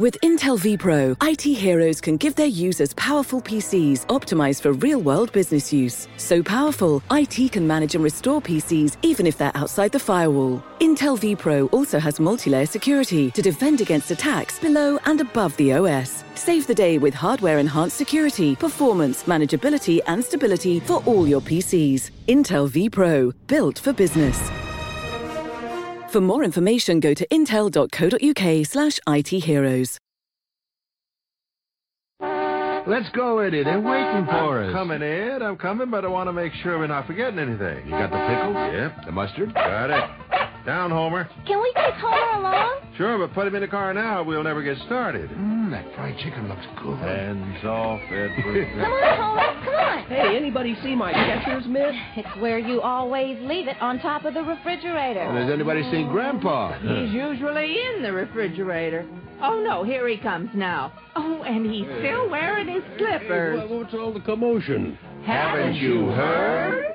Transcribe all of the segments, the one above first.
With Intel vPro, IT heroes can give their users powerful PCs optimized for real world business use. So powerful, IT can manage and restore PCs even if they're outside the firewall. Intel vPro also has multi layer security to defend against attacks below and above the OS. Save the day with hardware enhanced security, performance, manageability, and stability for all your PCs. Intel vPro, built for business. For more information, go to intel.co.uk slash itheroes. Let's go, Eddie. They're waiting for I'm us. coming, Ed. I'm coming, but I want to make sure we're not forgetting anything. You got the pickles? Yep. The mustard? Got it. Down, Homer. Can we take Homer along? Sure, but put him in the car now. We'll never get started. Mmm, that fried chicken looks good. Hands off, Edward. Come on, Homer. Come on. Hey, anybody see my Skechers, miss? It's where you always leave it on top of the refrigerator. Has anybody seen Grandpa? He's usually in the refrigerator. Oh, no, here he comes now. Oh, and he's still wearing his slippers. Well, what's all the commotion? Haven't you heard?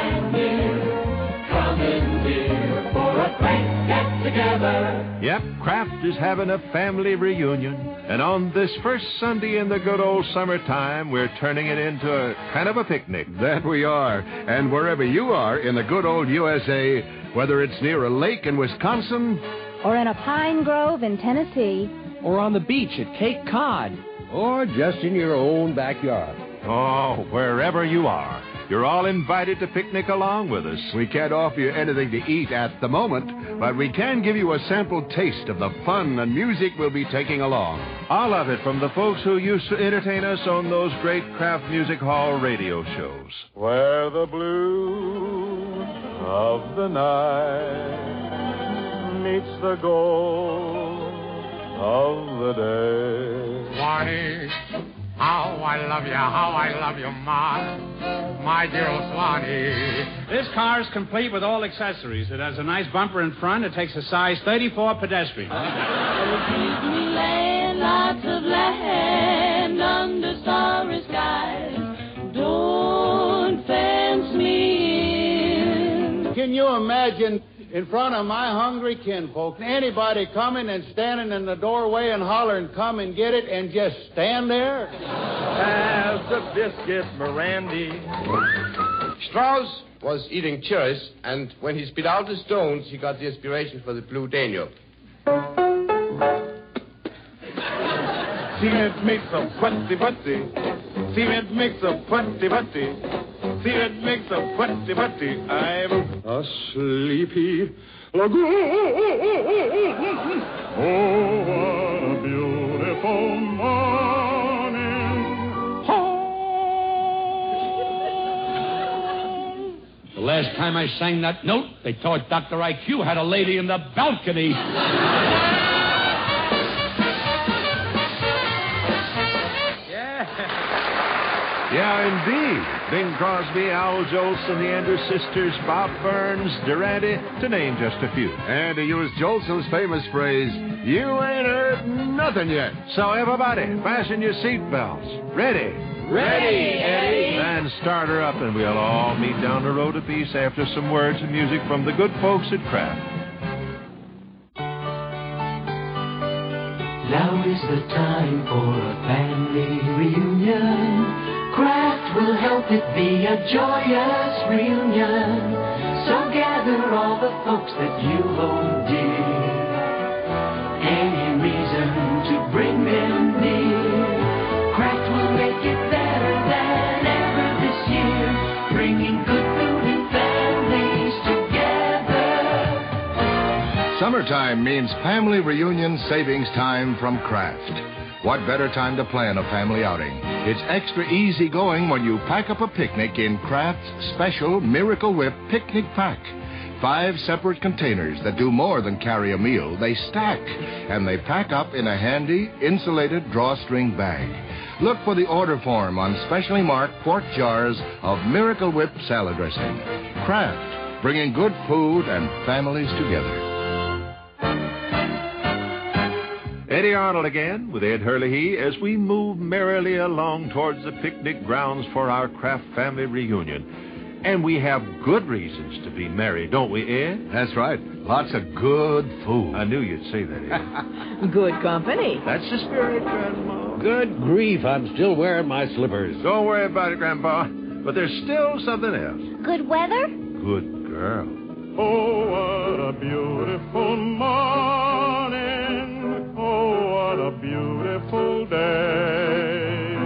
Yep, Kraft is having a family reunion. And on this first Sunday in the good old summertime, we're turning it into a kind of a picnic. That we are. And wherever you are in the good old USA, whether it's near a lake in Wisconsin, Or in a pine grove in Tennessee. Or on the beach at Cape Cod. or just in your own backyard. Oh, wherever you are, you're all invited to picnic along with us. We can't offer you anything to eat at the moment, but we can give you a sample taste of the fun and music we'll be taking along. All of it from the folks who used to entertain us on those great Kraft Music Hall radio shows. Where the blues of the night meets the gold of the day. Swanee, how I love you, how I love you, Ma. My dear old Swanee. This car is complete with all accessories. It has a nice bumper in front. It takes a size 34 pedestrian. land, lots of land under starry skies. Don't fence me in. Can you imagine in front of my hungry kinfolk anybody coming and standing in the doorway and hollering, come and get it, and just stand there? Pass the biscuit, Mirandy. Strauss was eating cherries, and when he spit out the stones, he got the inspiration for the Blue Danube. Cement makes a putty putty. Cement makes a putty putty. Cement makes a putty putty. I'm a sleepy lagoon. Oh, what a beautiful morning. The last time I sang that note, they thought Dr. IQ had a lady in the balcony. Yeah, indeed. Bing Crosby, Al Jolson, the Andrews Sisters, Bob Burns, Durante, to name just a few. And to use Jolson's famous phrase, you ain't heard nothing yet. So everybody, fasten your seatbelts. Ready? Ready, Eddie. And start her up, and we'll all meet down the road a piece after some words and music from the good folks at Kraft. Now is the time for a family reunion. Kraft will help it be a joyous reunion. So gather all the folks that you hold dear. Any reason to bring them near. Kraft will make it better than ever this year. Bringing good food and families together. Summertime means family reunion savings time from Kraft. What better time to plan a family outing? It's extra easy going when you pack up a picnic in Kraft's special Miracle Whip picnic pack. Five separate containers that do more than carry a meal. They stack, and they pack up in a handy, insulated drawstring bag. Look for the order form on specially marked quart jars of Miracle Whip salad dressing. Kraft, bringing good food and families together. Eddy Arnold again with Ed Herlihy as we move merrily along towards the picnic grounds for our Kraft family reunion. And we have good reasons to be merry, don't we, Ed? That's right. Lots of good food. I knew you'd say that, Ed. Good company. That's the spirit, Grandma. Good grief, I'm still wearing my slippers. Don't worry about it, Grandpa. But there's still something else. Good weather? Good girl. Oh, what a beautiful morning. What a beautiful day.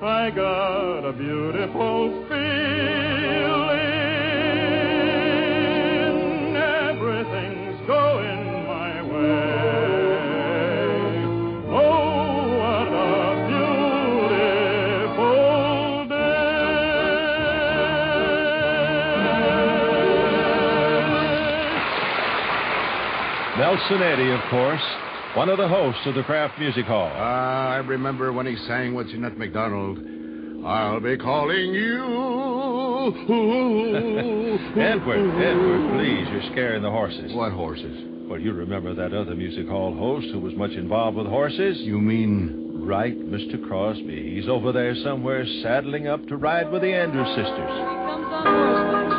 I got a beautiful feeling. Everything's going my way. Oh, what a beautiful day. Nelson Eddy, of course, one of the hosts of the Kraft Music Hall. Ah, I remember when he sang What's Your Nut McDonald. I'll be calling you. Edward, Edward, please, you're scaring the horses. What horses? Well, you remember that other music hall host who was much involved with horses? You mean. Right, Mr. Crosby. He's over there somewhere saddling up to ride with the Andrews sisters.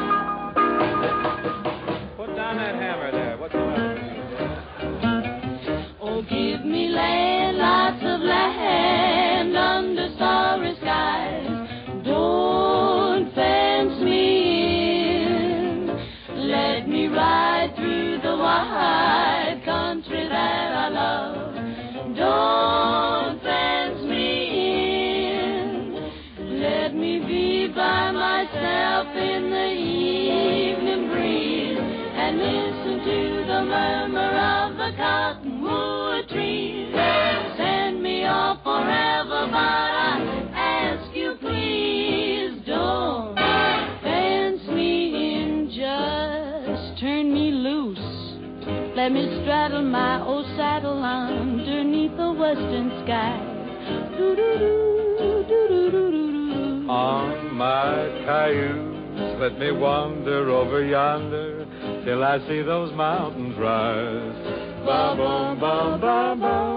Let me straddle my old saddle underneath the western sky. On my cayuse, let me wander over yonder till I see those mountains rise. Ba ba ba.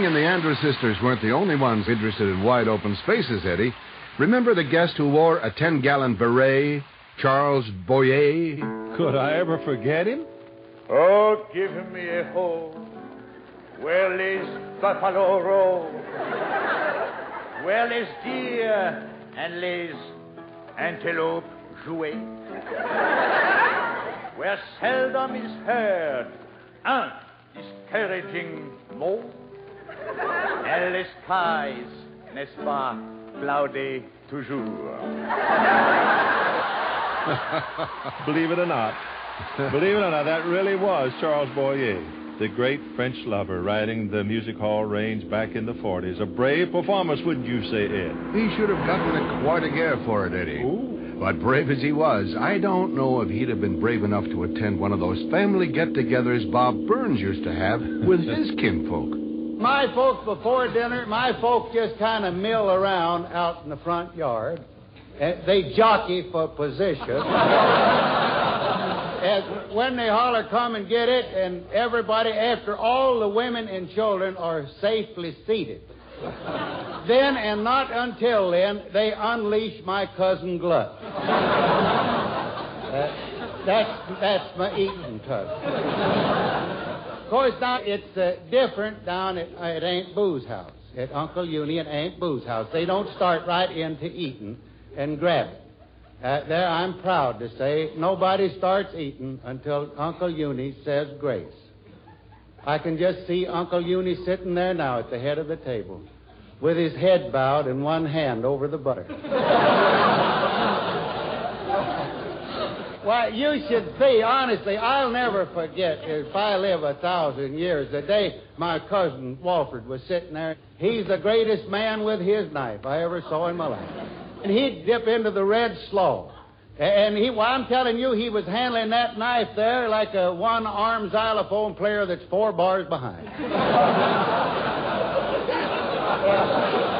Bing and the Andrews sisters weren't the only ones interested in wide open spaces, Eddie. Remember the guest who wore a 10 gallon beret? Charles Boyer? Could I ever forget him? Oh, give me a hoe. Where is Buffalo Row? Where is deer and lays antelope jouet? Where seldom is heard un discouraging mot? And les skies, n'est-ce pas, cloudy toujours? Believe it or not. Believe it or not, that really was Charles Boyer, the great French lover riding the music hall range back in the 40s. A brave performance, wouldn't you say, Ed? He should have gotten a Croix de Guerre for it, Eddie. But brave as he was, I don't know if he'd have been brave enough to attend one of those family get-togethers Bob Burns used to have with his kinfolk. My folks before dinner, my folks just kind of mill around out in the front yard. And they jockey for position. and when they holler, come and get it, and everybody, after all the women and children are safely seated, then and not until then, they unleash my cousin Glut. That- that's, that's my eating cousin. Of course, now it's uh, different down at, at Aunt Boo's house. At Uncle Uni and Aunt Boo's house. They don't start right into eating and grab it. Uh, there, I'm proud to say nobody starts eating until Uncle Uni says grace. I can just see Uncle Uni sitting there now at the head of the table with his head bowed and one hand over the butter. Why, you should see, honestly, I'll never forget, if I live a thousand years, the day my cousin Walford was sitting there. He's the greatest man with his knife I ever saw in my life. And he'd dip into the red slaw. And he, well, I'm telling you, he was handling that knife there like a one-armed xylophone player that's four bars behind.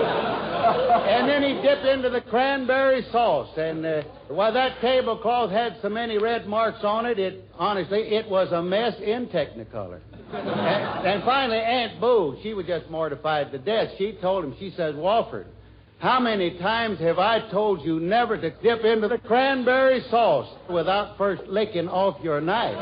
and then he dipped into the cranberry sauce. And uh, while that tablecloth had so many red marks on it, it honestly, it was a mess in Technicolor. and, and finally, Aunt Boo, she was just mortified to death. She told him, she says, Walford, how many times have I told you never to dip into the cranberry sauce without first licking off your knife?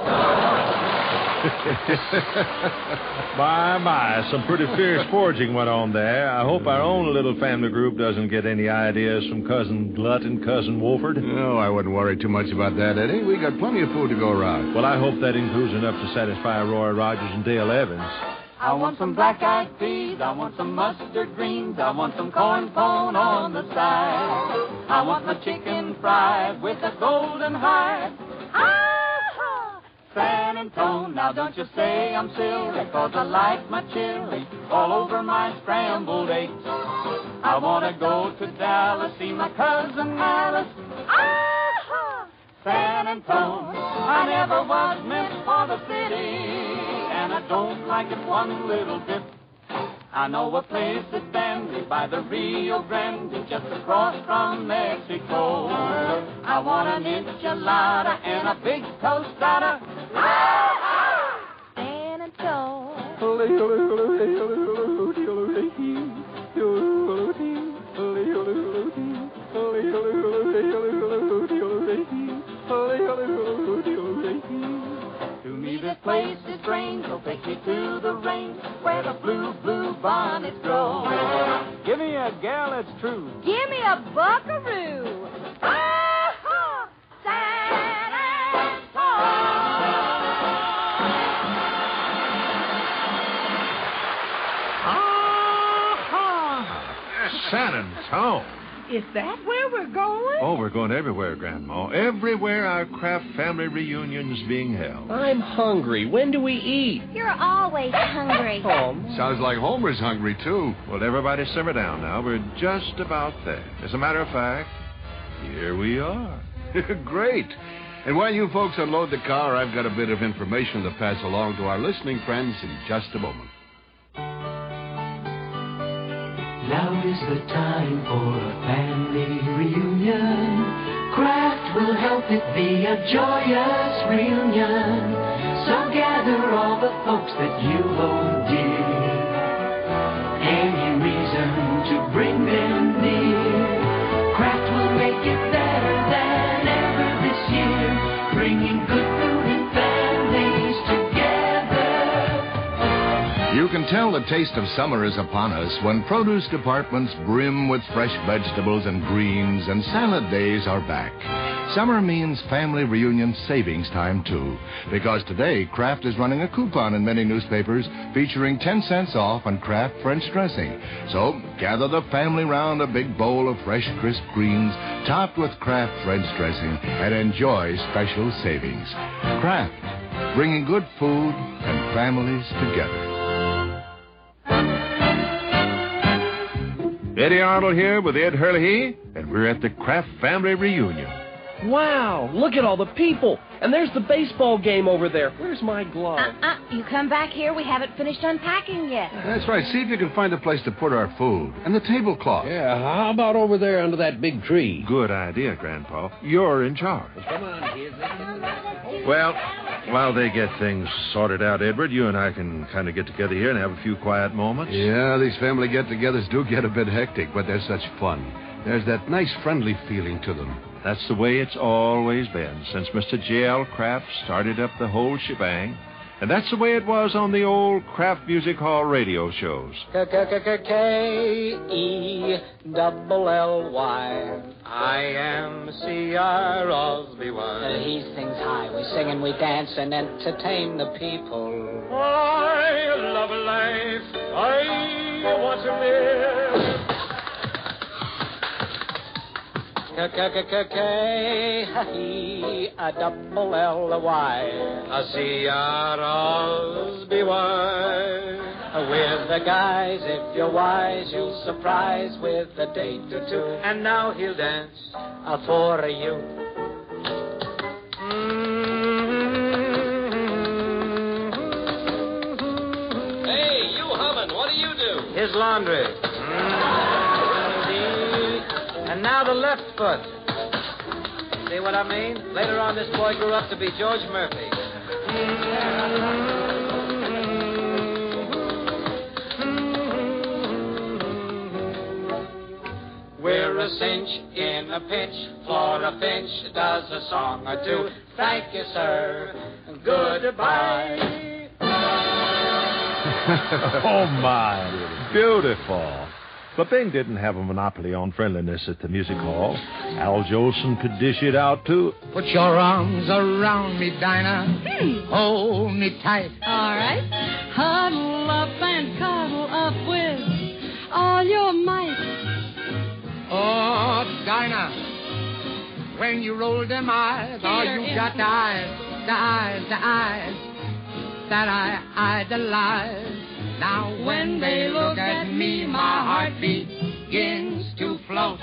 my, my, some pretty fierce forging went on there. I hope our own little family group doesn't get any ideas from Cousin Glut and Cousin Wolford. No, I wouldn't worry too much about that, Eddie. We got plenty of food to go around. Well, I hope that includes enough to satisfy Roy Rogers and Dale Evans. I want some black-eyed peas, I want some mustard greens, I want some corn pone on the side. I want my chicken fried with a golden heart. Ah! San Antone, now don't you say I'm silly, cause I like my chili all over my scrambled eggs. I wanna go to Dallas, see my cousin Alice. Ah! San Antone, I never was meant for the city and I don't like it one little bit. I know a place that's dandy by the Rio Grande, just across from Mexico. I want an enchilada and a big tostada. San Antone. To me this place is strange, so take me to the range where the blue, blue bonnets grow. Give me a gal that's true. Give me a buckaroo. San Antone. Is that where we're going? Oh, we're going everywhere, Grandma. Everywhere our Kraft family reunion's being held. I'm hungry. When do we eat? You're always hungry. Home? Sounds like Homer's hungry, too. Well, everybody simmer down now. We're just about there. As a matter of fact, here we are. Great. And while you folks unload the car, I've got a bit of information to pass along to our listening friends in just a moment. Is the time for a family reunion. Kraft will help it be a joyous reunion. So gather all the folks that you hold dear. Tell the taste of summer is upon us when produce departments brim with fresh vegetables and greens and salad days are back. Summer means family reunion savings time, too, because today Kraft is running a coupon in many newspapers featuring 10 cents off on Kraft French dressing. So gather the family round a big bowl of fresh, crisp greens topped with Kraft French dressing and enjoy special savings. Kraft, bringing good food and families together. Eddy Arnold here with Ed Herlihy, and we're at the Kraft family reunion. Wow, look at all the people. And there's the baseball game over there. Where's my glove? Uh-uh. You come back here. We haven't finished unpacking yet. That's right. See if you can find a place to put our food and the tablecloth. Yeah, how about over there under that big tree? Good idea, Grandpa. You're in charge. Come on, kids. Well, while they get things sorted out, Edward, you and I can kind of get together here and have a few quiet moments. Yeah, these family get-togethers do get a bit hectic, but they're such fun. There's that nice friendly feeling to them. That's the way it's always been since Mr. J.L. Kraft started up the whole shebang. And that's the way it was on the old Kraft Music Hall radio shows. K E double L Y. I am C.R. Osby one. he sings high, we sing and we dance and entertain the people. I love life. I want to live. A double L Y. A C R Osby one. With the guys, if you're wise, you'll surprise with a date or two. And now he'll dance uh, for you. Hey, you humming, what do you do? His laundry. And now the left foot. See what I mean? Later on, this boy grew up to be George Murphy. We're a cinch in a pinch, Flora Finch does a song or two. Thank you, sir. Goodbye. oh, my. Beautiful. But Bing didn't have a monopoly on friendliness at the music hall. Al Jolson could dish it out, too. Put your arms around me, Dinah. Hmm. Hold me tight. All right. Huddle up and cuddle up with all your might. Oh, Dinah, when you roll them eyes, oh, you is got the eyes, the eyes, the eyes that I idolize. Now when they look at me, my heart begins to float.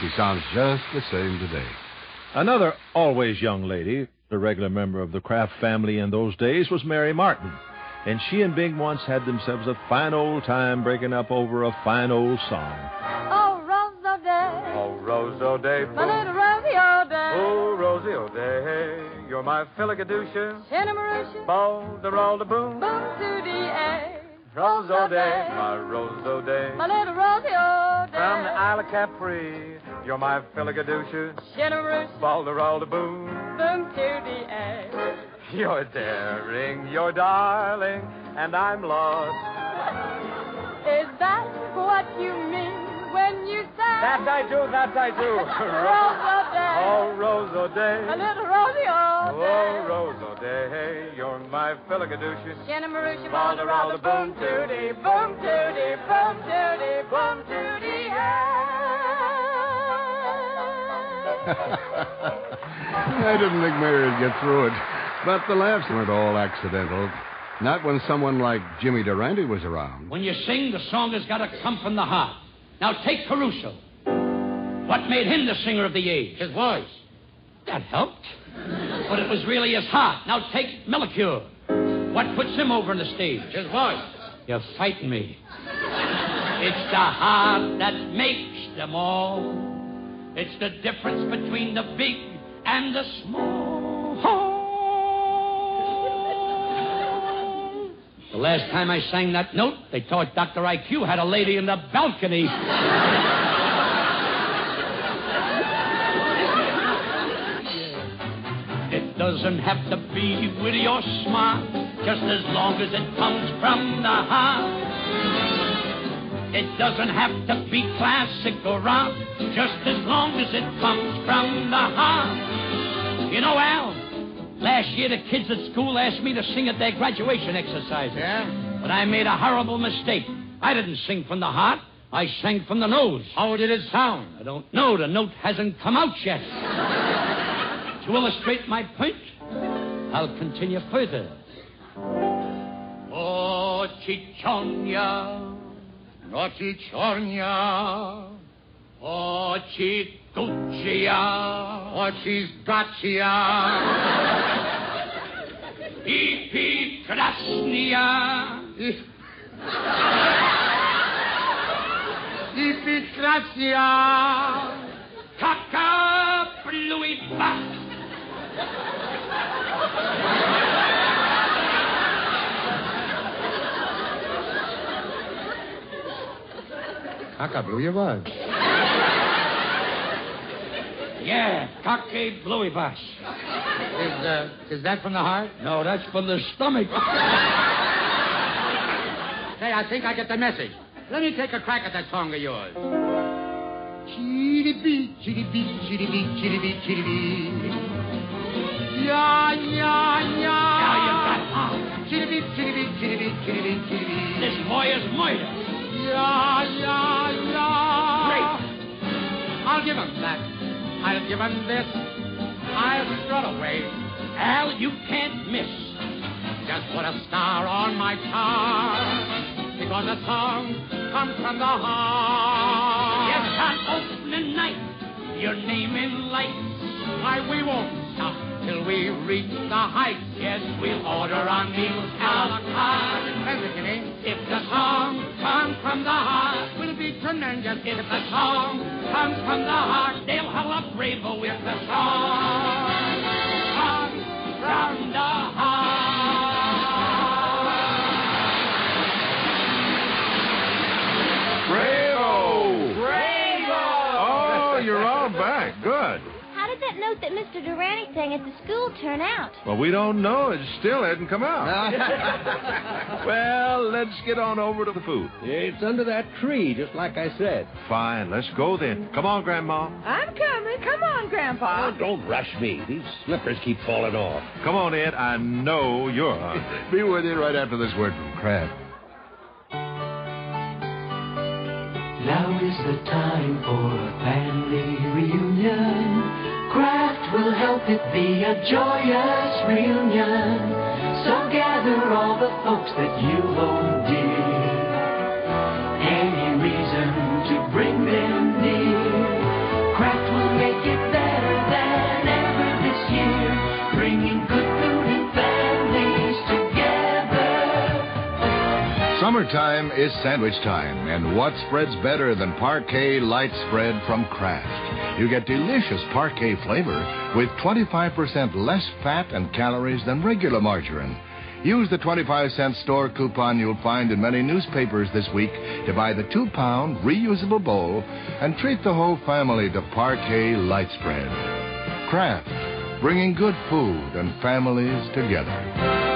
And she sounds just the same today. Another always young lady, a regular member of the Kraft family in those days, was Mary Martin. And she and Bing once had themselves a fine old time breaking up over a fine old song. Oh, Rose O'Day, Oh, Rose O'Day, my little Rosie O'Day, oh, Rosie O'Day, you're my filligadoocia, Shinnamarooshia, bow, the roll, the boom, boom to the A. Rose O'Day, my Rose O'Day, My little Rosie O'Day, from the Isle of Capri, you're my bow, the roll, the boom, boom to the A. you're daring, you're darling, and I'm lost. Is that what you mean when you say? That I do, that I do. Rose O'Day, Oh, Rose O'Day, my little Rosie O'Day, oh, Rose O'Day, you're my filligadoocia, Shinnamarooshia, Ball, boom, the roll, the boom, tooty, boom tooty, boom tooty, boom tooty, I didn't think Mary would get through it. But the laughs weren't all accidental. Not when someone like Jimmy Durante was around. When you sing, the song has got to come from the heart. Now take Caruso. What made him the singer of the age? His voice. That helped. But it was really his heart. Now take Melchior. What puts him over on the stage? His voice. You're fighting me. It's the heart that makes them all. It's the difference between the big and the small. The last time I sang that note, they thought Dr. IQ had a lady in the balcony. It doesn't have to be witty or smart, just as long as it comes from the heart. It doesn't have to be classic or rock, just as long as it comes from the heart. You know, Al, last year the kids at school asked me to sing at their graduation exercises. Yeah? But I made a horrible mistake. I didn't sing from the heart. I sang from the nose. How did it sound? I don't know. The note hasn't come out yet. to illustrate my point, I'll continue further. Oh, Chichonia. No Chichonia. Oh, Chikuchia. Oh, Chizgachia. Ipi Krasnia. bit gracia. Cock Bluey Buck. Cockaboo, you was. Yeah, cocky bluey bush. Is, uh, is that from the heart? No, that's from the stomach. Say, I think I get the message. Let me take a crack at that song of yours. Chitty bee, chitty bee, chitty bee, chitty bee, chitty bee. Yeah, yeah, yeah. Now you got Chitty bee, chitty bee, chitty bee, chitty bee, chitty bee. This boy is murder. Yeah, yeah. Give him that. I'll give him this. I'll strut away. Al, you can't miss. Just put a star on my car. Because a song comes from the heart. Yes, on opening night, your name in lights. Why, we won't stop till we reach the heights. Yes, we'll order our meals a la carte. If the song comes from the heart, we'll be tremendous. If the song comes from the heart, they'll holla bravo with the song. How that Mr. Durante sang at the school turn out? Well, we don't know. It still hasn't come out. well, let's get on over to the food. It's under that tree, just like I said. Fine, let's go then. Come on, Grandma. I'm coming. Come on, Grandpa. Oh, don't rush me. These slippers keep falling off. Come on, Ed. I know you're hungry. Be with you right after this word from Kraft. Now is the time for a family reunion. Will help it be a joyous reunion. So gather all the folks that you hold dear. Any reason to bring them near. Kraft will make it better than ever this year. Bringing good food and families together. Summertime is sandwich time, and what spreads better than Parkay light spread from Kraft? You get delicious Parkay flavor with 25% less fat and calories than regular margarine. Use the 25 cent store coupon you'll find in many newspapers this week to buy the two pound reusable bowl and treat the whole family to Parkay light spread. Kraft, bringing good food and families together.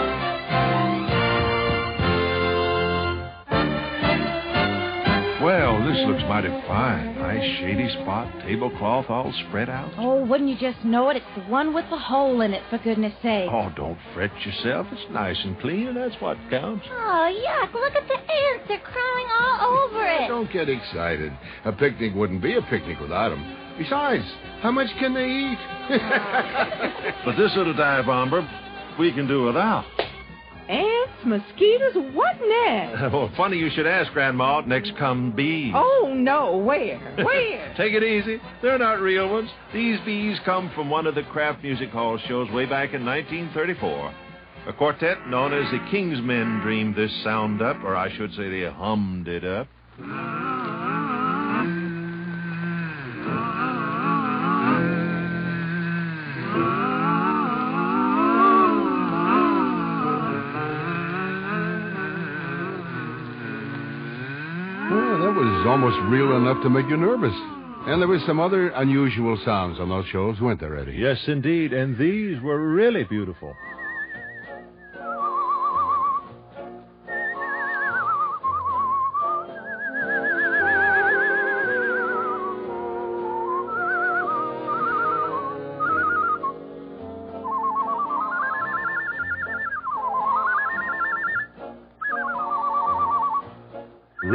This looks mighty fine. Nice shady spot, tablecloth all spread out. Oh, wouldn't you just know it? It's the one with the hole in it, for goodness sake. Oh, don't fret yourself. It's nice and clean, and that's what counts. Oh, yuck. Look at the ants. They're crawling all over it. Don't get excited. A picnic wouldn't be a picnic without them. Besides, how much can they eat? But this little dive bomber, we can do without. Ants, mosquitoes, what next? well, funny you should ask, Grandma. Next come bees. Oh, no. Where? Where? Take it easy. They're not real ones. These bees come from one of the Kraft Music Hall shows way back in 1934. A quartet known as the Kingsmen dreamed this sound up, or I should say they hummed it up. Almost real enough to make you nervous. And there were some other unusual sounds on those shows, weren't there, Eddie? Yes, indeed. And these were really beautiful.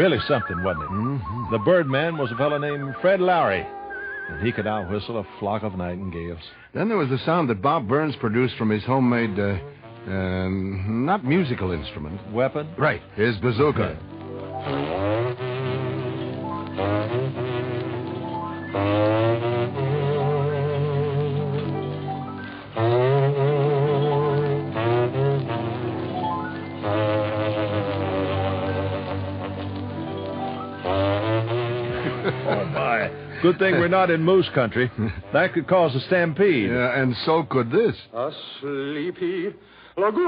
Really something, wasn't it? Mm-hmm. The Birdman was a fellow named Fred Lowery, and he could out whistle a flock of nightingales. Then there was the sound that Bob Burns produced from his homemade, uh, uh, not musical instrument. Weapon? Right, his bazooka. Good thing we're not in moose country. That could cause a stampede. Yeah, and so could this. A sleepy lagoon.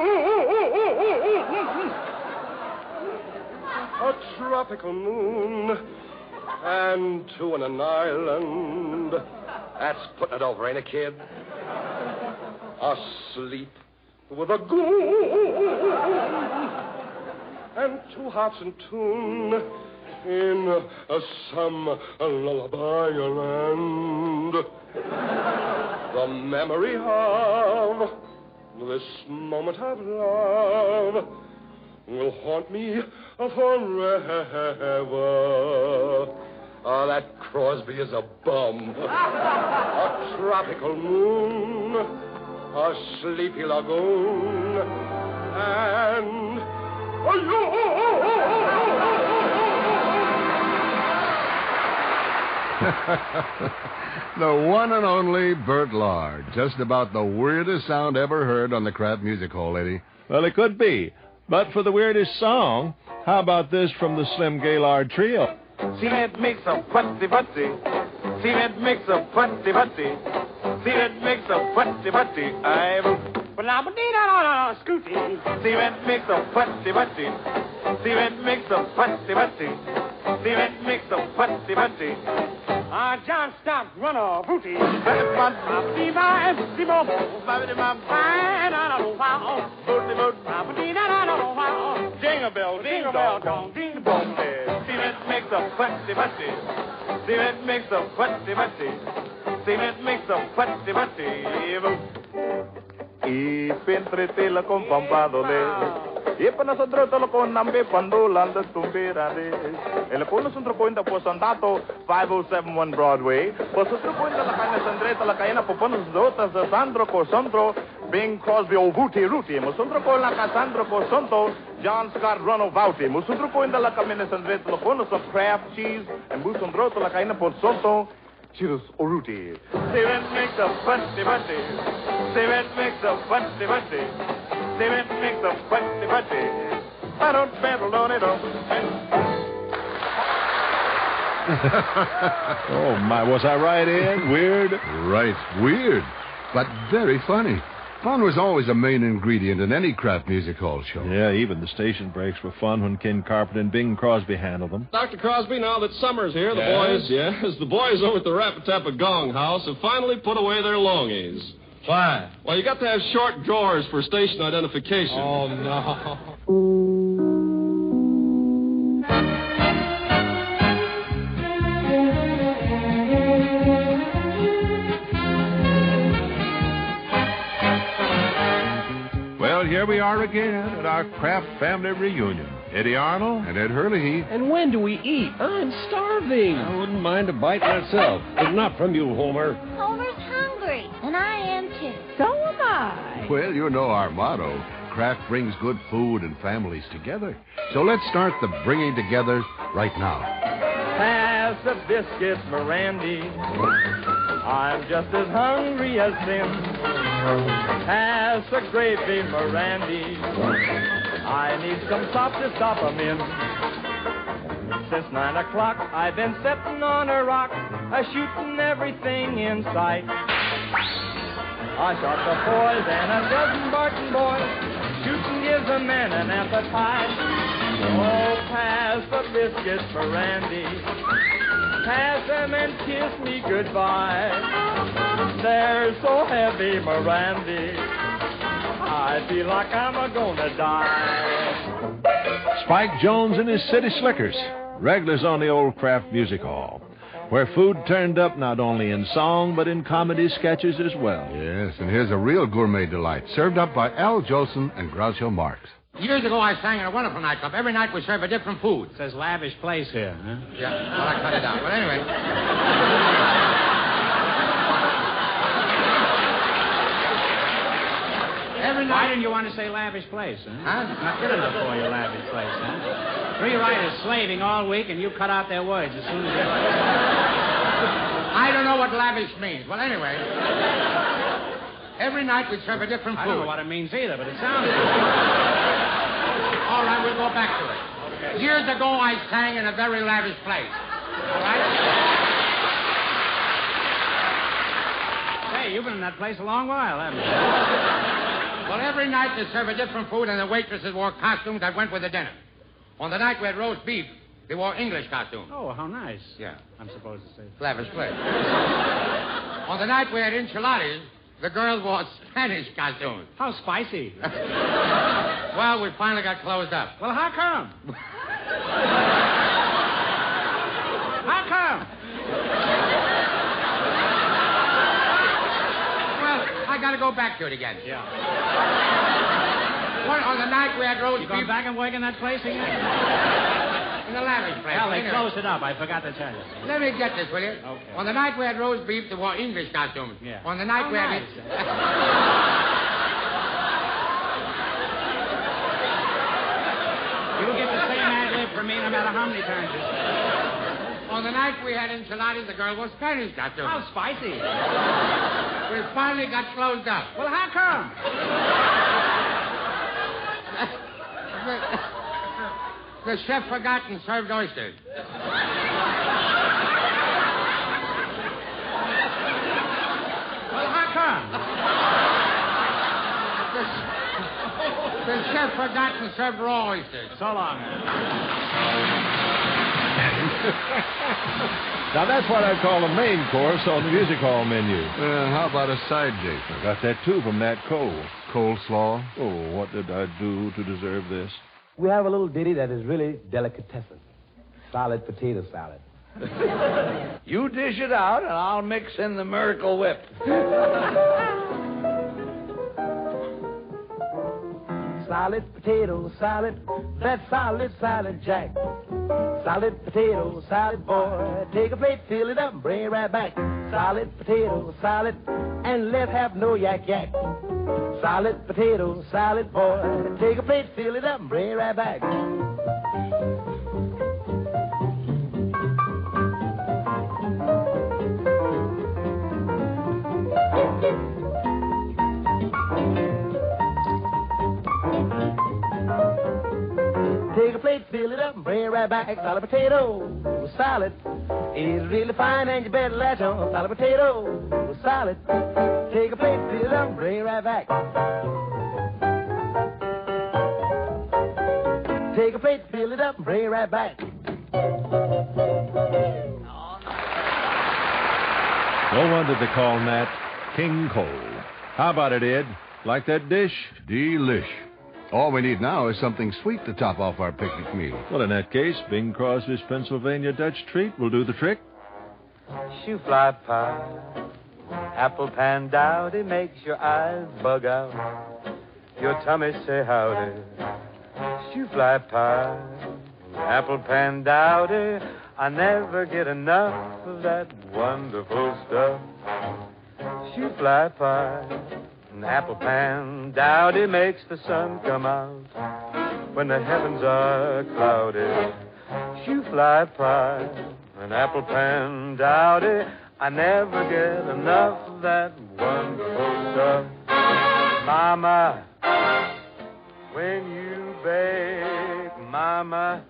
A tropical moon. And two in an island. That's putting it over, ain't it, kid? Asleep with a goon. And two hearts in tune in uh, some uh, lullaby land. The memory of this moment of love will haunt me forever. Ah, that Crosby is a bum. a tropical moon, a sleepy lagoon, and the one and only Bert Lahr. Just about the weirdest sound ever heard on the Kraft Music Hall, Eddie. Well, it could be. But for the weirdest song, how about this from the Slim Gaillard Trio? Cement makes a putty putty. Cement makes a putty putty. Cement makes a putty putty. I'm Scooty. Cement makes a putty putty. Cement makes a putty putty. Cement makes a putty putty. Ah, John Stout, run off, booty. Jingle bell, jingle bell, dong, ding dong. Cement makes a putty putty. Cement makes a putty putty. Cement makes a putty putty. Y pentretela con pampado Sandro tolo ko nambe pandulan da tumbira de. Ele puno sandro ko inda po sandato 5071 Broadway. Po sandro ko inda la kanya sandre tala kaya po pono zota sa sandro ko sandro Bing Crosby o Vuti Ruti. Mo sandro ko la ka sandro ko santo John Scott Runo Vauti. Mo sandro ko inda la kamene sandre tala pono sa Kraft cheese. And mo sandro tala kaya po santo Cheers Oruti. Cement makes a bunty bunty. Cement makes a bunty bunty. Cement makes a bunty bunty. I don't battle on it all. oh, my. Was I right, Ed? Weird? Right. Weird. But very funny. Fun was always a main ingredient in any Kraft Music Hall show. Yeah, even the station breaks were fun when Ken Carpenter and Bing Crosby handled them. Dr. Crosby, now that summer's here, the Yes? boys, yes, the boys over at the Rapatappa Gong House have finally put away their longies. Why? Well, you got to have short drawers for station identification. Oh, no. Well, here we are again at our Kraft family reunion. Eddy Arnold. And Ed Herlihy. And when do we eat? I'm starving. I wouldn't mind a bite myself, but not from you, Homer. Homer's hungry, and I am too. So am I. Well, you know our motto Kraft brings good food and families together. So let's start the bringing together right now. Pass the biscuits, Mirandy. I'm just as hungry as them. Pass the gravy, Mirandy. I need some sop to stop 'em in. Since nine o'clock, I've been sitting on a rock, a shooting everything in sight. I shot the boys and a dozen Barton boys. Shooting gives a man an appetite. Oh, pass the biscuits for Randy. Pass them and kiss me goodbye. They're so heavy, Mirandy. I feel like I'm a gonna die. Spike Jones and his City Slickers, regulars on the old Kraft Music Hall, where food turned up not only in song but in comedy sketches as well. Yes, and here's a real gourmet delight, served up by Al Jolson and Groucho Marx. Years ago, I sang in a wonderful nightclub. Every night we serve a different food. Says lavish place here, huh? Yeah, well, I cut it out. But anyway. Every night. Why didn't you want to say lavish place, huh? huh? Not good enough for you, lavish place, huh? Three writers slaving all week, and you cut out their words as soon as they. I don't know what lavish means. Well, anyway. Every night we serve a different food. I don't know what it means either, but it sounds. all right, we'll go back to it. Okay. Years ago, I sang in a very lavish place. All right? Hey, you've been in that place a long while, haven't you? Well, every night they serve a different food, and the waitresses wore costumes that went with the dinner. On the night we had roast beef, they wore English costumes. Oh, how nice. Yeah. I'm supposed to say. Lavish place. On the night we had enchiladas, the girls wore Spanish costumes. How spicy. Well, we finally got closed up. Well, how come? how come? Well, I got to go back to it again. Yeah. One, on the night we had roast You going back and work in that place again? In the lavish place. Well, they closed it up. I forgot to tell you. Let me get this, will you? Okay. On the night we had roast beef, they wore English costumes. Yeah. On the night How we had... nice. You'll get the same ad lib from me no matter how many times it. On the night we had enchiladas, the girl wore Spanish costumes. How spicy. We finally got closed up. Well, how come? The, the chef forgot and served oysters. Well, how come? The, the chef forgot and served raw oysters. So long. Now, that's what I call a main course on the music hall menu. Uh, how about a side dish? I got that, too, from Nat Cole. Coleslaw? Oh, what did I do to deserve this? We have a little ditty that is really delicatessen. Solid potato salad. You dish it out, and I'll mix in the Miracle Whip. Solid potato salad, that solid salad jack. Solid potato salad, boy. Take a plate, fill it up, and bring it right back. Solid potato salad, and let's have no yak yak. Solid potato salad, boy. Take a plate, fill it up, and bring it right back. Bring it right back. Solid potato salad is really fine, and you better latch on. Solid potato salad. Take a plate, fill it up, bring it right back. Take a plate, fill it up, bring it right back. No wonder they call Nat King Cole. How about it, Ed? Like that dish? Delish. All we need now is something sweet to top off our picnic meal. Well, in that case, Bing Crosby's Pennsylvania Dutch treat will do the trick. Shoe fly pie, apple pan dowdy makes your eyes bug out. Your tummy say howdy. Shoe fly pie, apple pan dowdy. I never get enough of that wonderful stuff. Shoe fly pie, apple pan dowdy makes the sun come out when the heavens are cloudy. Shoe fly pie, an apple pan dowdy. I never get enough of that wonderful stuff. Mama, when you bake, Mama,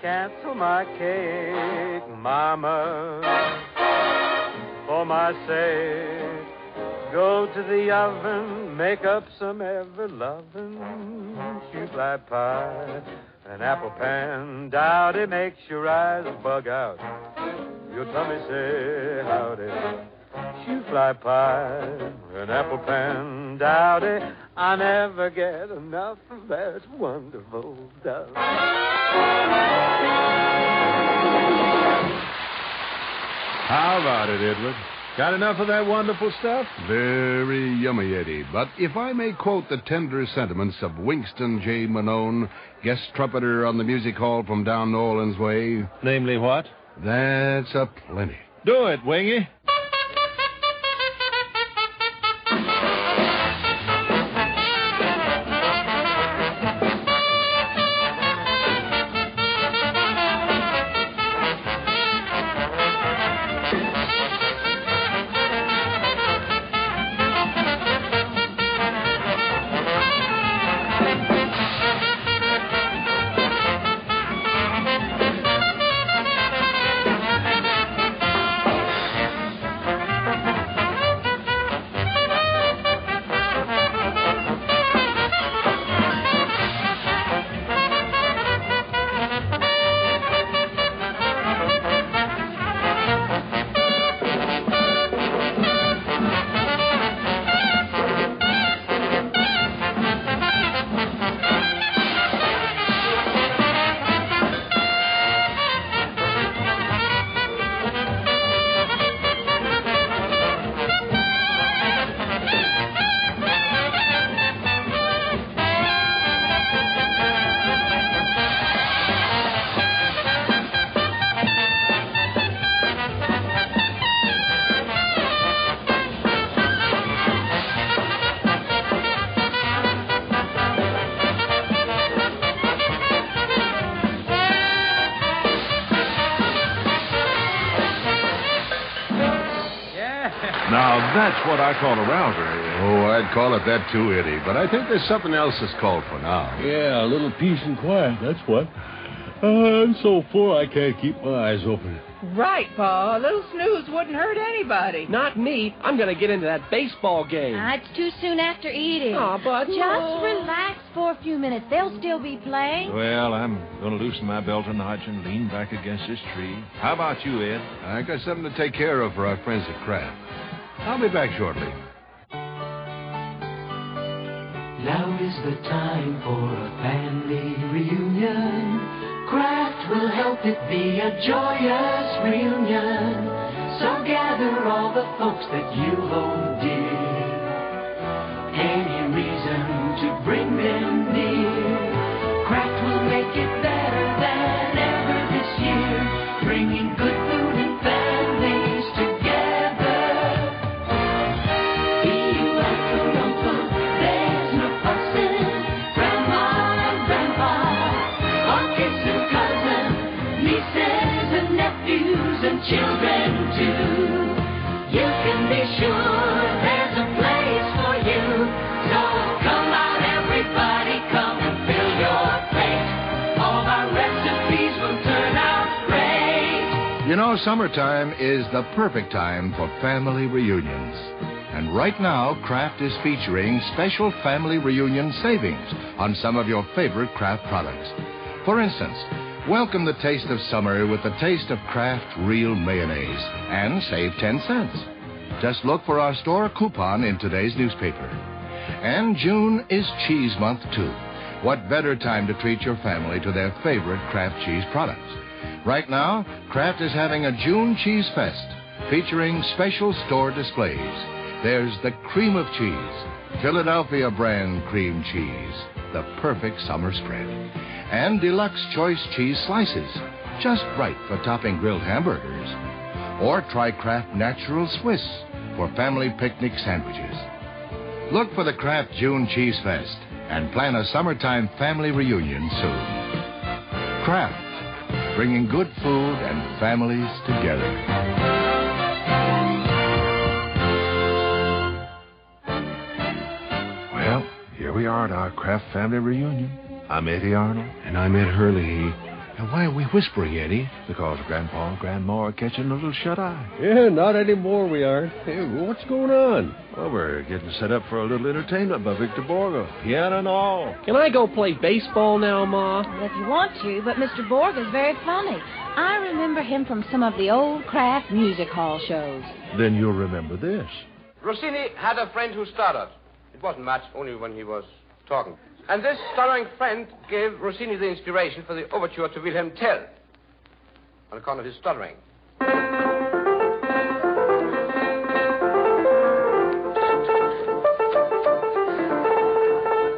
cancel my cake, Mama, for my sake. Go to the oven, make up some ever loving shoe fly pie. An apple pan dowdy makes your eyes bug out. Your tummy say howdy. Shoe fly pie, an apple pan dowdy. I never get enough of that wonderful stuff. How about it, Edward? Got enough of that wonderful stuff? Very yummy, Eddie. But if I may quote the tender sentiments of Winston J. Manone, guest trumpeter on the music hall from down New Orleans way, Namely what? that's a plenty. Do it, Wingy. I call a rouser. Oh, I'd call it that too, Eddie. But I think there's something else that's called for now. Yeah, a little peace and quiet, that's what. I'm so full I can't keep my eyes open. Right, Pa. A little snooze wouldn't hurt anybody. Not me. I'm going to get into that baseball game. Ah, it's too soon after eating. Aw, but Just no. relax for a few minutes. They'll still be playing. Well, I'm going to loosen my belt and notch and lean back against this tree. How about you, Ed? I got something to take care of for our friends at Kraft. I'll be back shortly. Now is the time for a family reunion. Kraft will help it be a joyous reunion. So gather all the folks that you hold dear. Any reason to bring them summertime is the perfect time for family reunions. And right now, Kraft is featuring special family reunion savings on some of your favorite Kraft products. For instance, welcome the taste of summer with the taste of Kraft Real Mayonnaise and save 10 cents. Just look for our store coupon in today's newspaper. And June is Cheese Month, too. What better time to treat your family to their favorite Kraft cheese products? Right now, Kraft is having a June Cheese Fest featuring special store displays. There's the cream of cheese, Philadelphia brand cream cheese, the perfect summer spread, and deluxe choice cheese slices, just right for topping grilled hamburgers. Or try Kraft Natural Swiss for family picnic sandwiches. Look for the Kraft June Cheese Fest and plan a summertime family reunion soon. Kraft, bringing good food and families together. Well, here we are at our Kraft family reunion. I'm Eddy Arnold. And I'm Ed Herlihy. And why are we whispering, Eddie? Because Grandpa and Grandma are catching a little shut eye. Yeah, not anymore, we aren't. Hey, what's going on? Well, we're getting set up for a little entertainment by Victor Borge. Piano and all. Can I go play baseball now, Ma? If you want to, but Mr. Borge is very funny. I remember him from some of the old Kraft Music Hall shows. Then you'll remember this. Rossini had a friend who stuttered. It wasn't much, only when he was talking. And this stuttering friend gave Rossini the inspiration for the overture to Wilhelm Tell on account of his stuttering.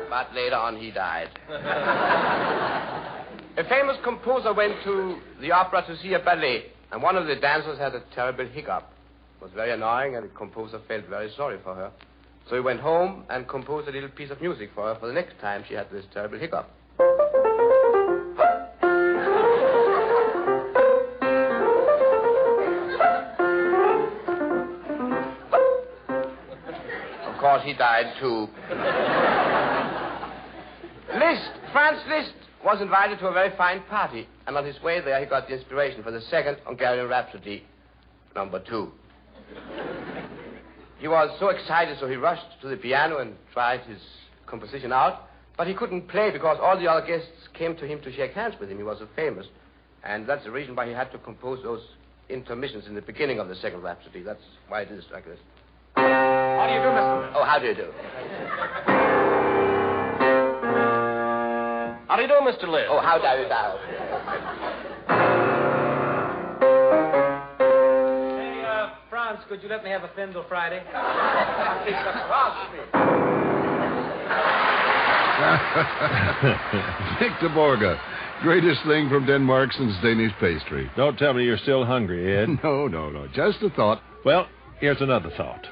But later on, he died. a famous composer went to the opera to see a ballet, and one of the dancers had a terrible hiccup. It was very annoying, and the composer felt very sorry for her. So he went home and composed a little piece of music for her for the next time she had this terrible hiccup. Of course, he died too. Liszt, Franz Liszt, was invited to a very fine party, and on his way there, he got the inspiration for the second Hungarian Rhapsody, number two. He was so excited, so he rushed to the piano and tried his composition out. But he couldn't play because all the other guests came to him to shake hands with him. He was so famous. And that's the reason why he had to compose those intermissions in the beginning of the second Rhapsody. That's why it is like this. How do you do, Mr. Oh, how do you do? How do you do, Mr. Liz? Oh, how do you do? Uh, could you let me have a Fendel Friday? Victor Borge, greatest thing from Denmark since Danish pastry. Don't tell me you're still hungry, Ed. No, no, no. Just a thought. Well, here's another thought.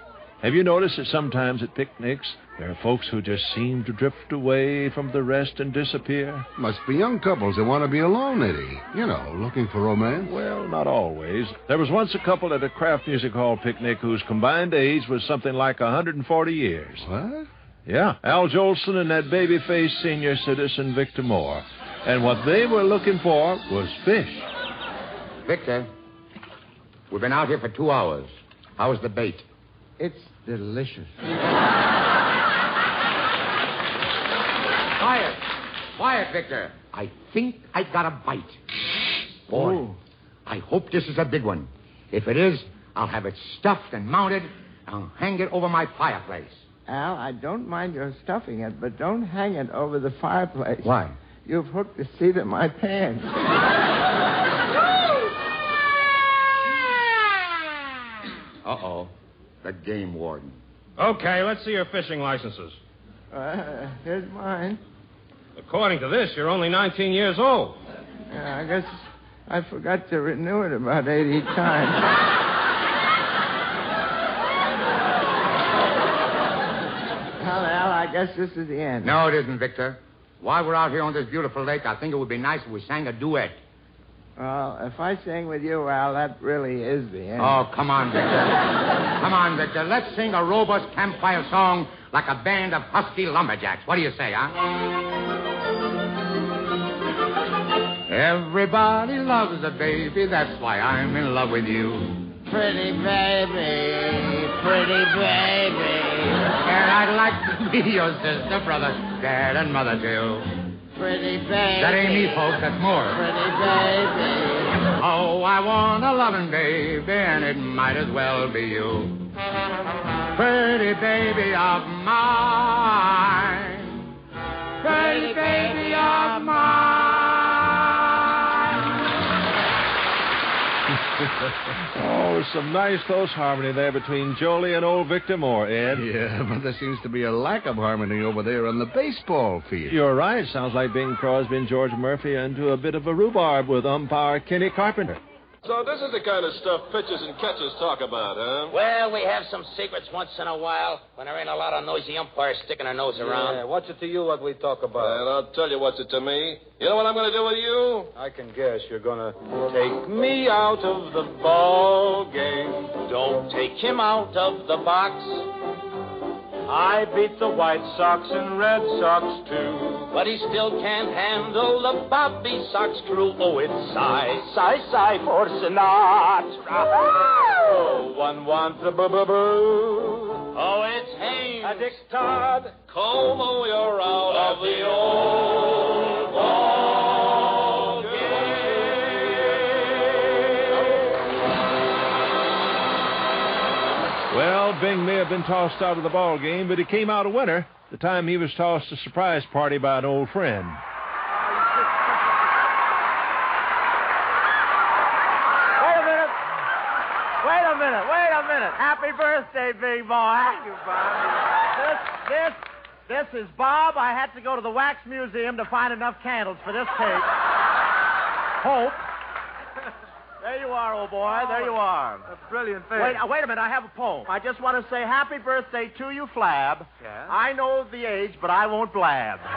Have you noticed that sometimes at picnics there are folks who just seem to drift away from the rest and disappear? Must be young couples that want to be alone, Eddie. You know, looking for romance. Well, not always. There was once a couple at a Kraft Music Hall picnic whose combined age was something like 140 years. What? Yeah, Al Jolson and that baby-faced senior citizen, Victor Moore. And what they were looking for was fish. Victor, we've been out here for two hours. How's the bait? It's delicious. Quiet. Quiet, Victor. I think I got a bite. Boy, Ooh. I hope this is a big one. If it is, I'll have it stuffed and mounted and hang it over my fireplace. Al, I don't mind your stuffing it, but don't hang it over the fireplace. Why? You've hooked the seat of my pants. Uh-oh. The game warden. Okay, let's see your fishing licenses. Uh, here's mine. According to this, you're only 19 years old. Yeah, I guess I forgot to renew it about 80 times. well, Al, I guess this is the end. No, it isn't, Victor. While we're out here on this beautiful lake, I think it would be nice if we sang a duet. Well, if I sing with you, Al, that really is the end. Oh, come on, Victor. come on, Victor. Let's sing a robust campfire song like a band of husky lumberjacks. What do you say, huh? Everybody loves a baby, that's why I'm in love with you. Pretty baby, pretty baby. And I'd like to be your sister, brother, dad, and mother, too. Pretty baby. That ain't me, folks, that's more. Pretty baby. Oh, I want a loving baby, and it might as well be you. Pretty baby of mine. Pretty baby of mine. There's some nice close harmony there between Jolie and old Victor Moore, Ed. Yeah, but there seems to be a lack of harmony over there on the baseball field. You're right. Sounds like Bing Crosby and George Murphy into a bit of a rhubarb with umpire Kenny Carpenter. So this is the kind of stuff pitchers and catchers talk about, huh? Well, we have some secrets once in a while when there ain't a lot of noisy umpires sticking their nose around. Yeah, what's it to you what we talk about? Well, I'll tell you what's it to me. You know what I'm going to do with you? I can guess you're gonna take me out of the ball game. Don't take him out of the box. I beat the White Sox and Red Sox too. But he still can't handle the Bobby Sox crew. Oh, it's sigh. Sigh, sigh for Sinatra. Oh, one wants a boo boo boo. Oh, it's Haymes. A Dick Todd. Como, oh, you're out of the old Bing may have been tossed out of the ball game, but he came out a winner the time he was tossed a surprise party by an old friend. Wait a minute. Wait a minute. Wait a minute. Happy birthday, big boy. Thank you, Bob. This, this, this is Bob. I had to go to the wax museum to find enough candles for this cake. Hope. There you are, old boy. There you are. That's brilliant thing. Wait, uh, wait a minute. I have a poem. I just want to say happy birthday to you, Flab. Yeah? I know the age, but I won't blab.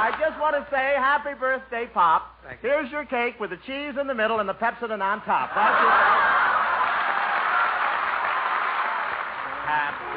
I just want to say happy birthday, Pop. Thank you. Here's your cake with the cheese in the middle and the Pepsodent on top. Happy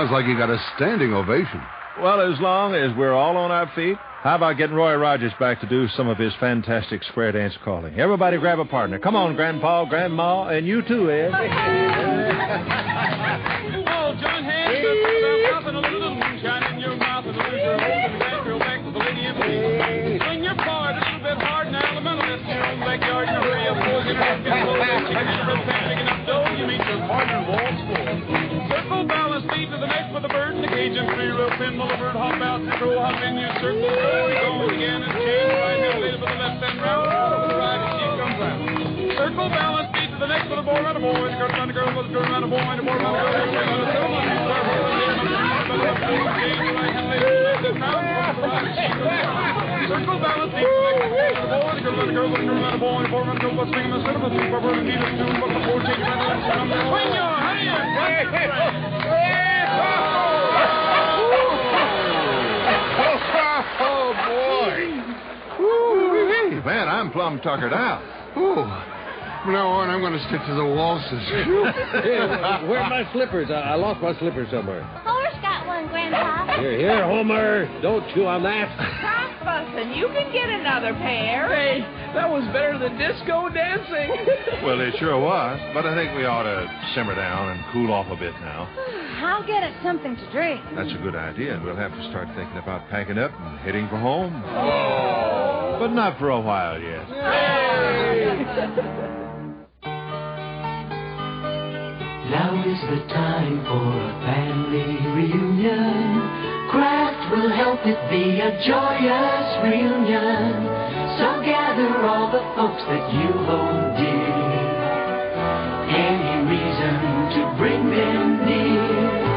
Sounds like you got a standing ovation. Well, as long as we're all on our feet, how about getting Roy Rogers back to do some of his fantastic square dance calling? Everybody grab a partner. Come on, Grandpa, Grandma, and you too, Ed. hand, Mulliver, hop out, the roll, hop in your circle, slowly again, and change right now, lead the left hand round, the right, and she comes out. Circle, balance, beat to the next, with a boy, round a boy, a girl, round a girl, with a girl, round a boy, and a boy, round a girl, and a girl, round a girl, a girl, the boy, the girl, the girl, the girl, a boy, a boy, girl, let's swing in the the a tune, a swing your hand! I'm plumb tuckered out. Ooh. From now on, I'm going to stick to the waltzes. Hey, where are my slippers? I, I lost my slippers somewhere. Homer's got one, Grandpa. Here, here, Homer. Don't chew on that. Stop fussing. You can get another pair. Hey, that was better than disco dancing. Well, it sure was, but I think we ought to simmer down and cool off a bit now. I'll get us something to drink. That's a good idea, and we'll have to start thinking about packing up and heading for home. Oh. But not for a while yet. Now is the time for a family reunion. Kraft will help it be a joyous reunion. So gather all the folks that you hold dear. Any reason to bring them near.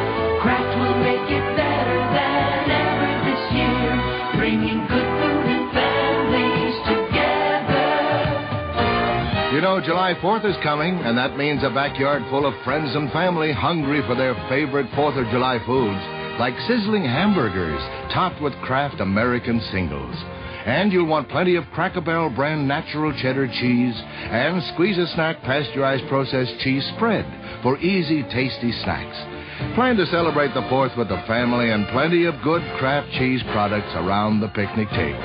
You know, July 4th is coming, and that means a backyard full of friends and family hungry for their favorite 4th of July foods, like sizzling hamburgers topped with Kraft American singles. And you'll want plenty of Cracker Barrel brand natural cheddar cheese and Squeez-A-Snak pasteurized processed cheese spread for easy, tasty snacks. Plan to celebrate the 4th with the family and plenty of good Kraft cheese products around the picnic table.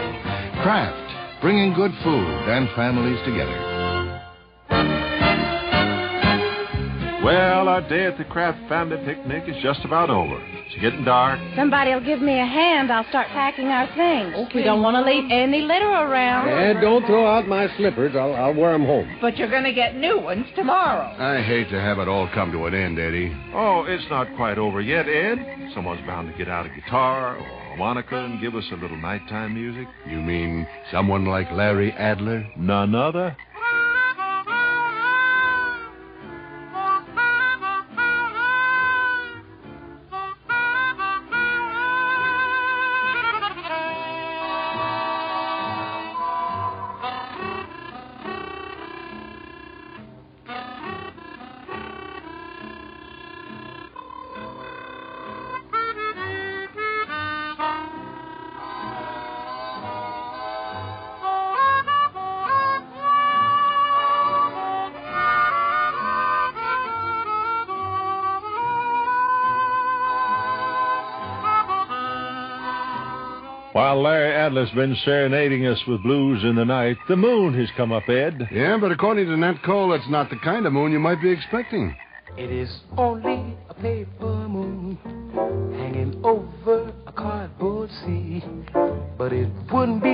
Kraft, bringing good food and families together. Well, our day at the Kraft family picnic is just about over. It's getting dark. Somebody'll give me a hand. I'll start packing our things. Oh, we don't want to leave any litter around. And don't throw out my slippers. I'll, I'll wear them home. But you're going to get new ones tomorrow. I hate to have it all come to an end, Eddie. Oh, it's not quite over yet, Ed. Someone's bound to get out a guitar or a harmonica and give us a little nighttime music. You mean someone like Larry Adler? None other. While Larry Adler's been serenading us with blues in the night, the moon has come up, Ed. Yeah, but according to Nat Cole, that's not the kind of moon you might be expecting. It is only a paper moon hanging over a cardboard sea. But it wouldn't be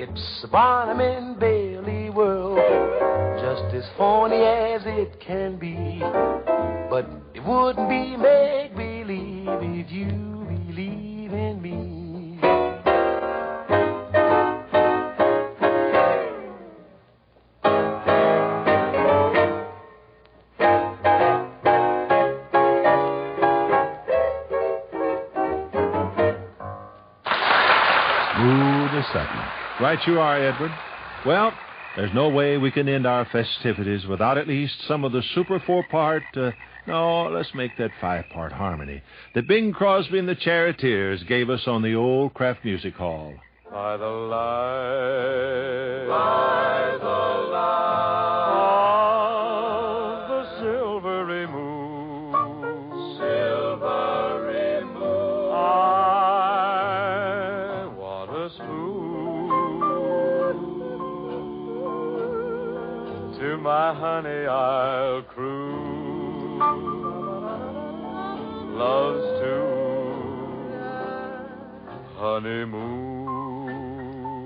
It's a Barnum and Bailey world, just as phony as it can be. But it wouldn't be make believe if you believe in me. Right you are, Edward. Well, there's no way we can end our festivities without at least some of the super four part. Uh, no, let's make that five part harmony that Bing Crosby and the Charioteers gave us on the old Kraft Music Hall. By the light, by honeymoon.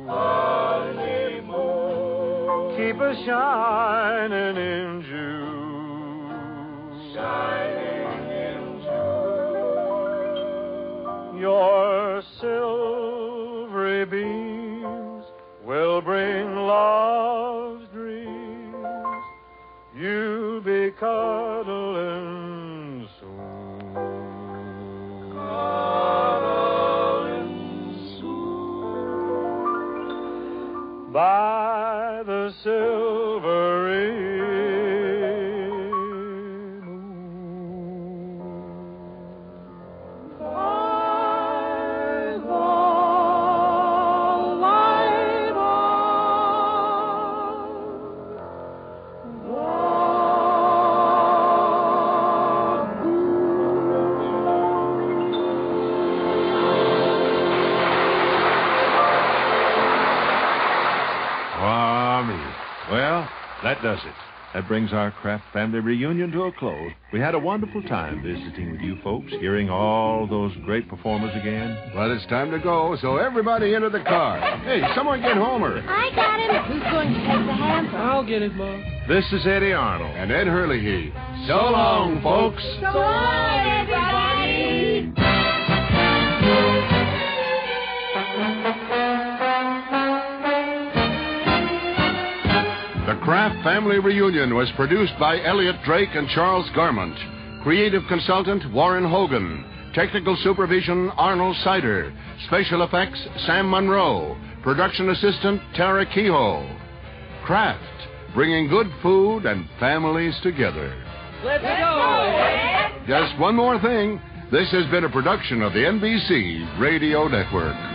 Honeymoon. Keep a shining in June. Shining in June. Your silvery beams will bring love's dreams. You'll be By does it. That brings our Kraft family reunion to a close. We had a wonderful time visiting with you folks, hearing all those great performers again. But it's time to go, so everybody into the car. Hey, someone get Homer. I got him. Who's going to take the hamper? I'll get it, Mom. This is Eddy Arnold. And Ed Herlihy. So long, folks. So long, Family Reunion was produced by Elliot Drake and Charles Garment. Creative consultant Warren Hogan. Technical supervision Arnold Sider. Special effects Sam Monroe. Production assistant Tara Kehoe. Kraft, bringing good food and families together. Let's go. Just one more thing. This has been a production of the NBC Radio Network.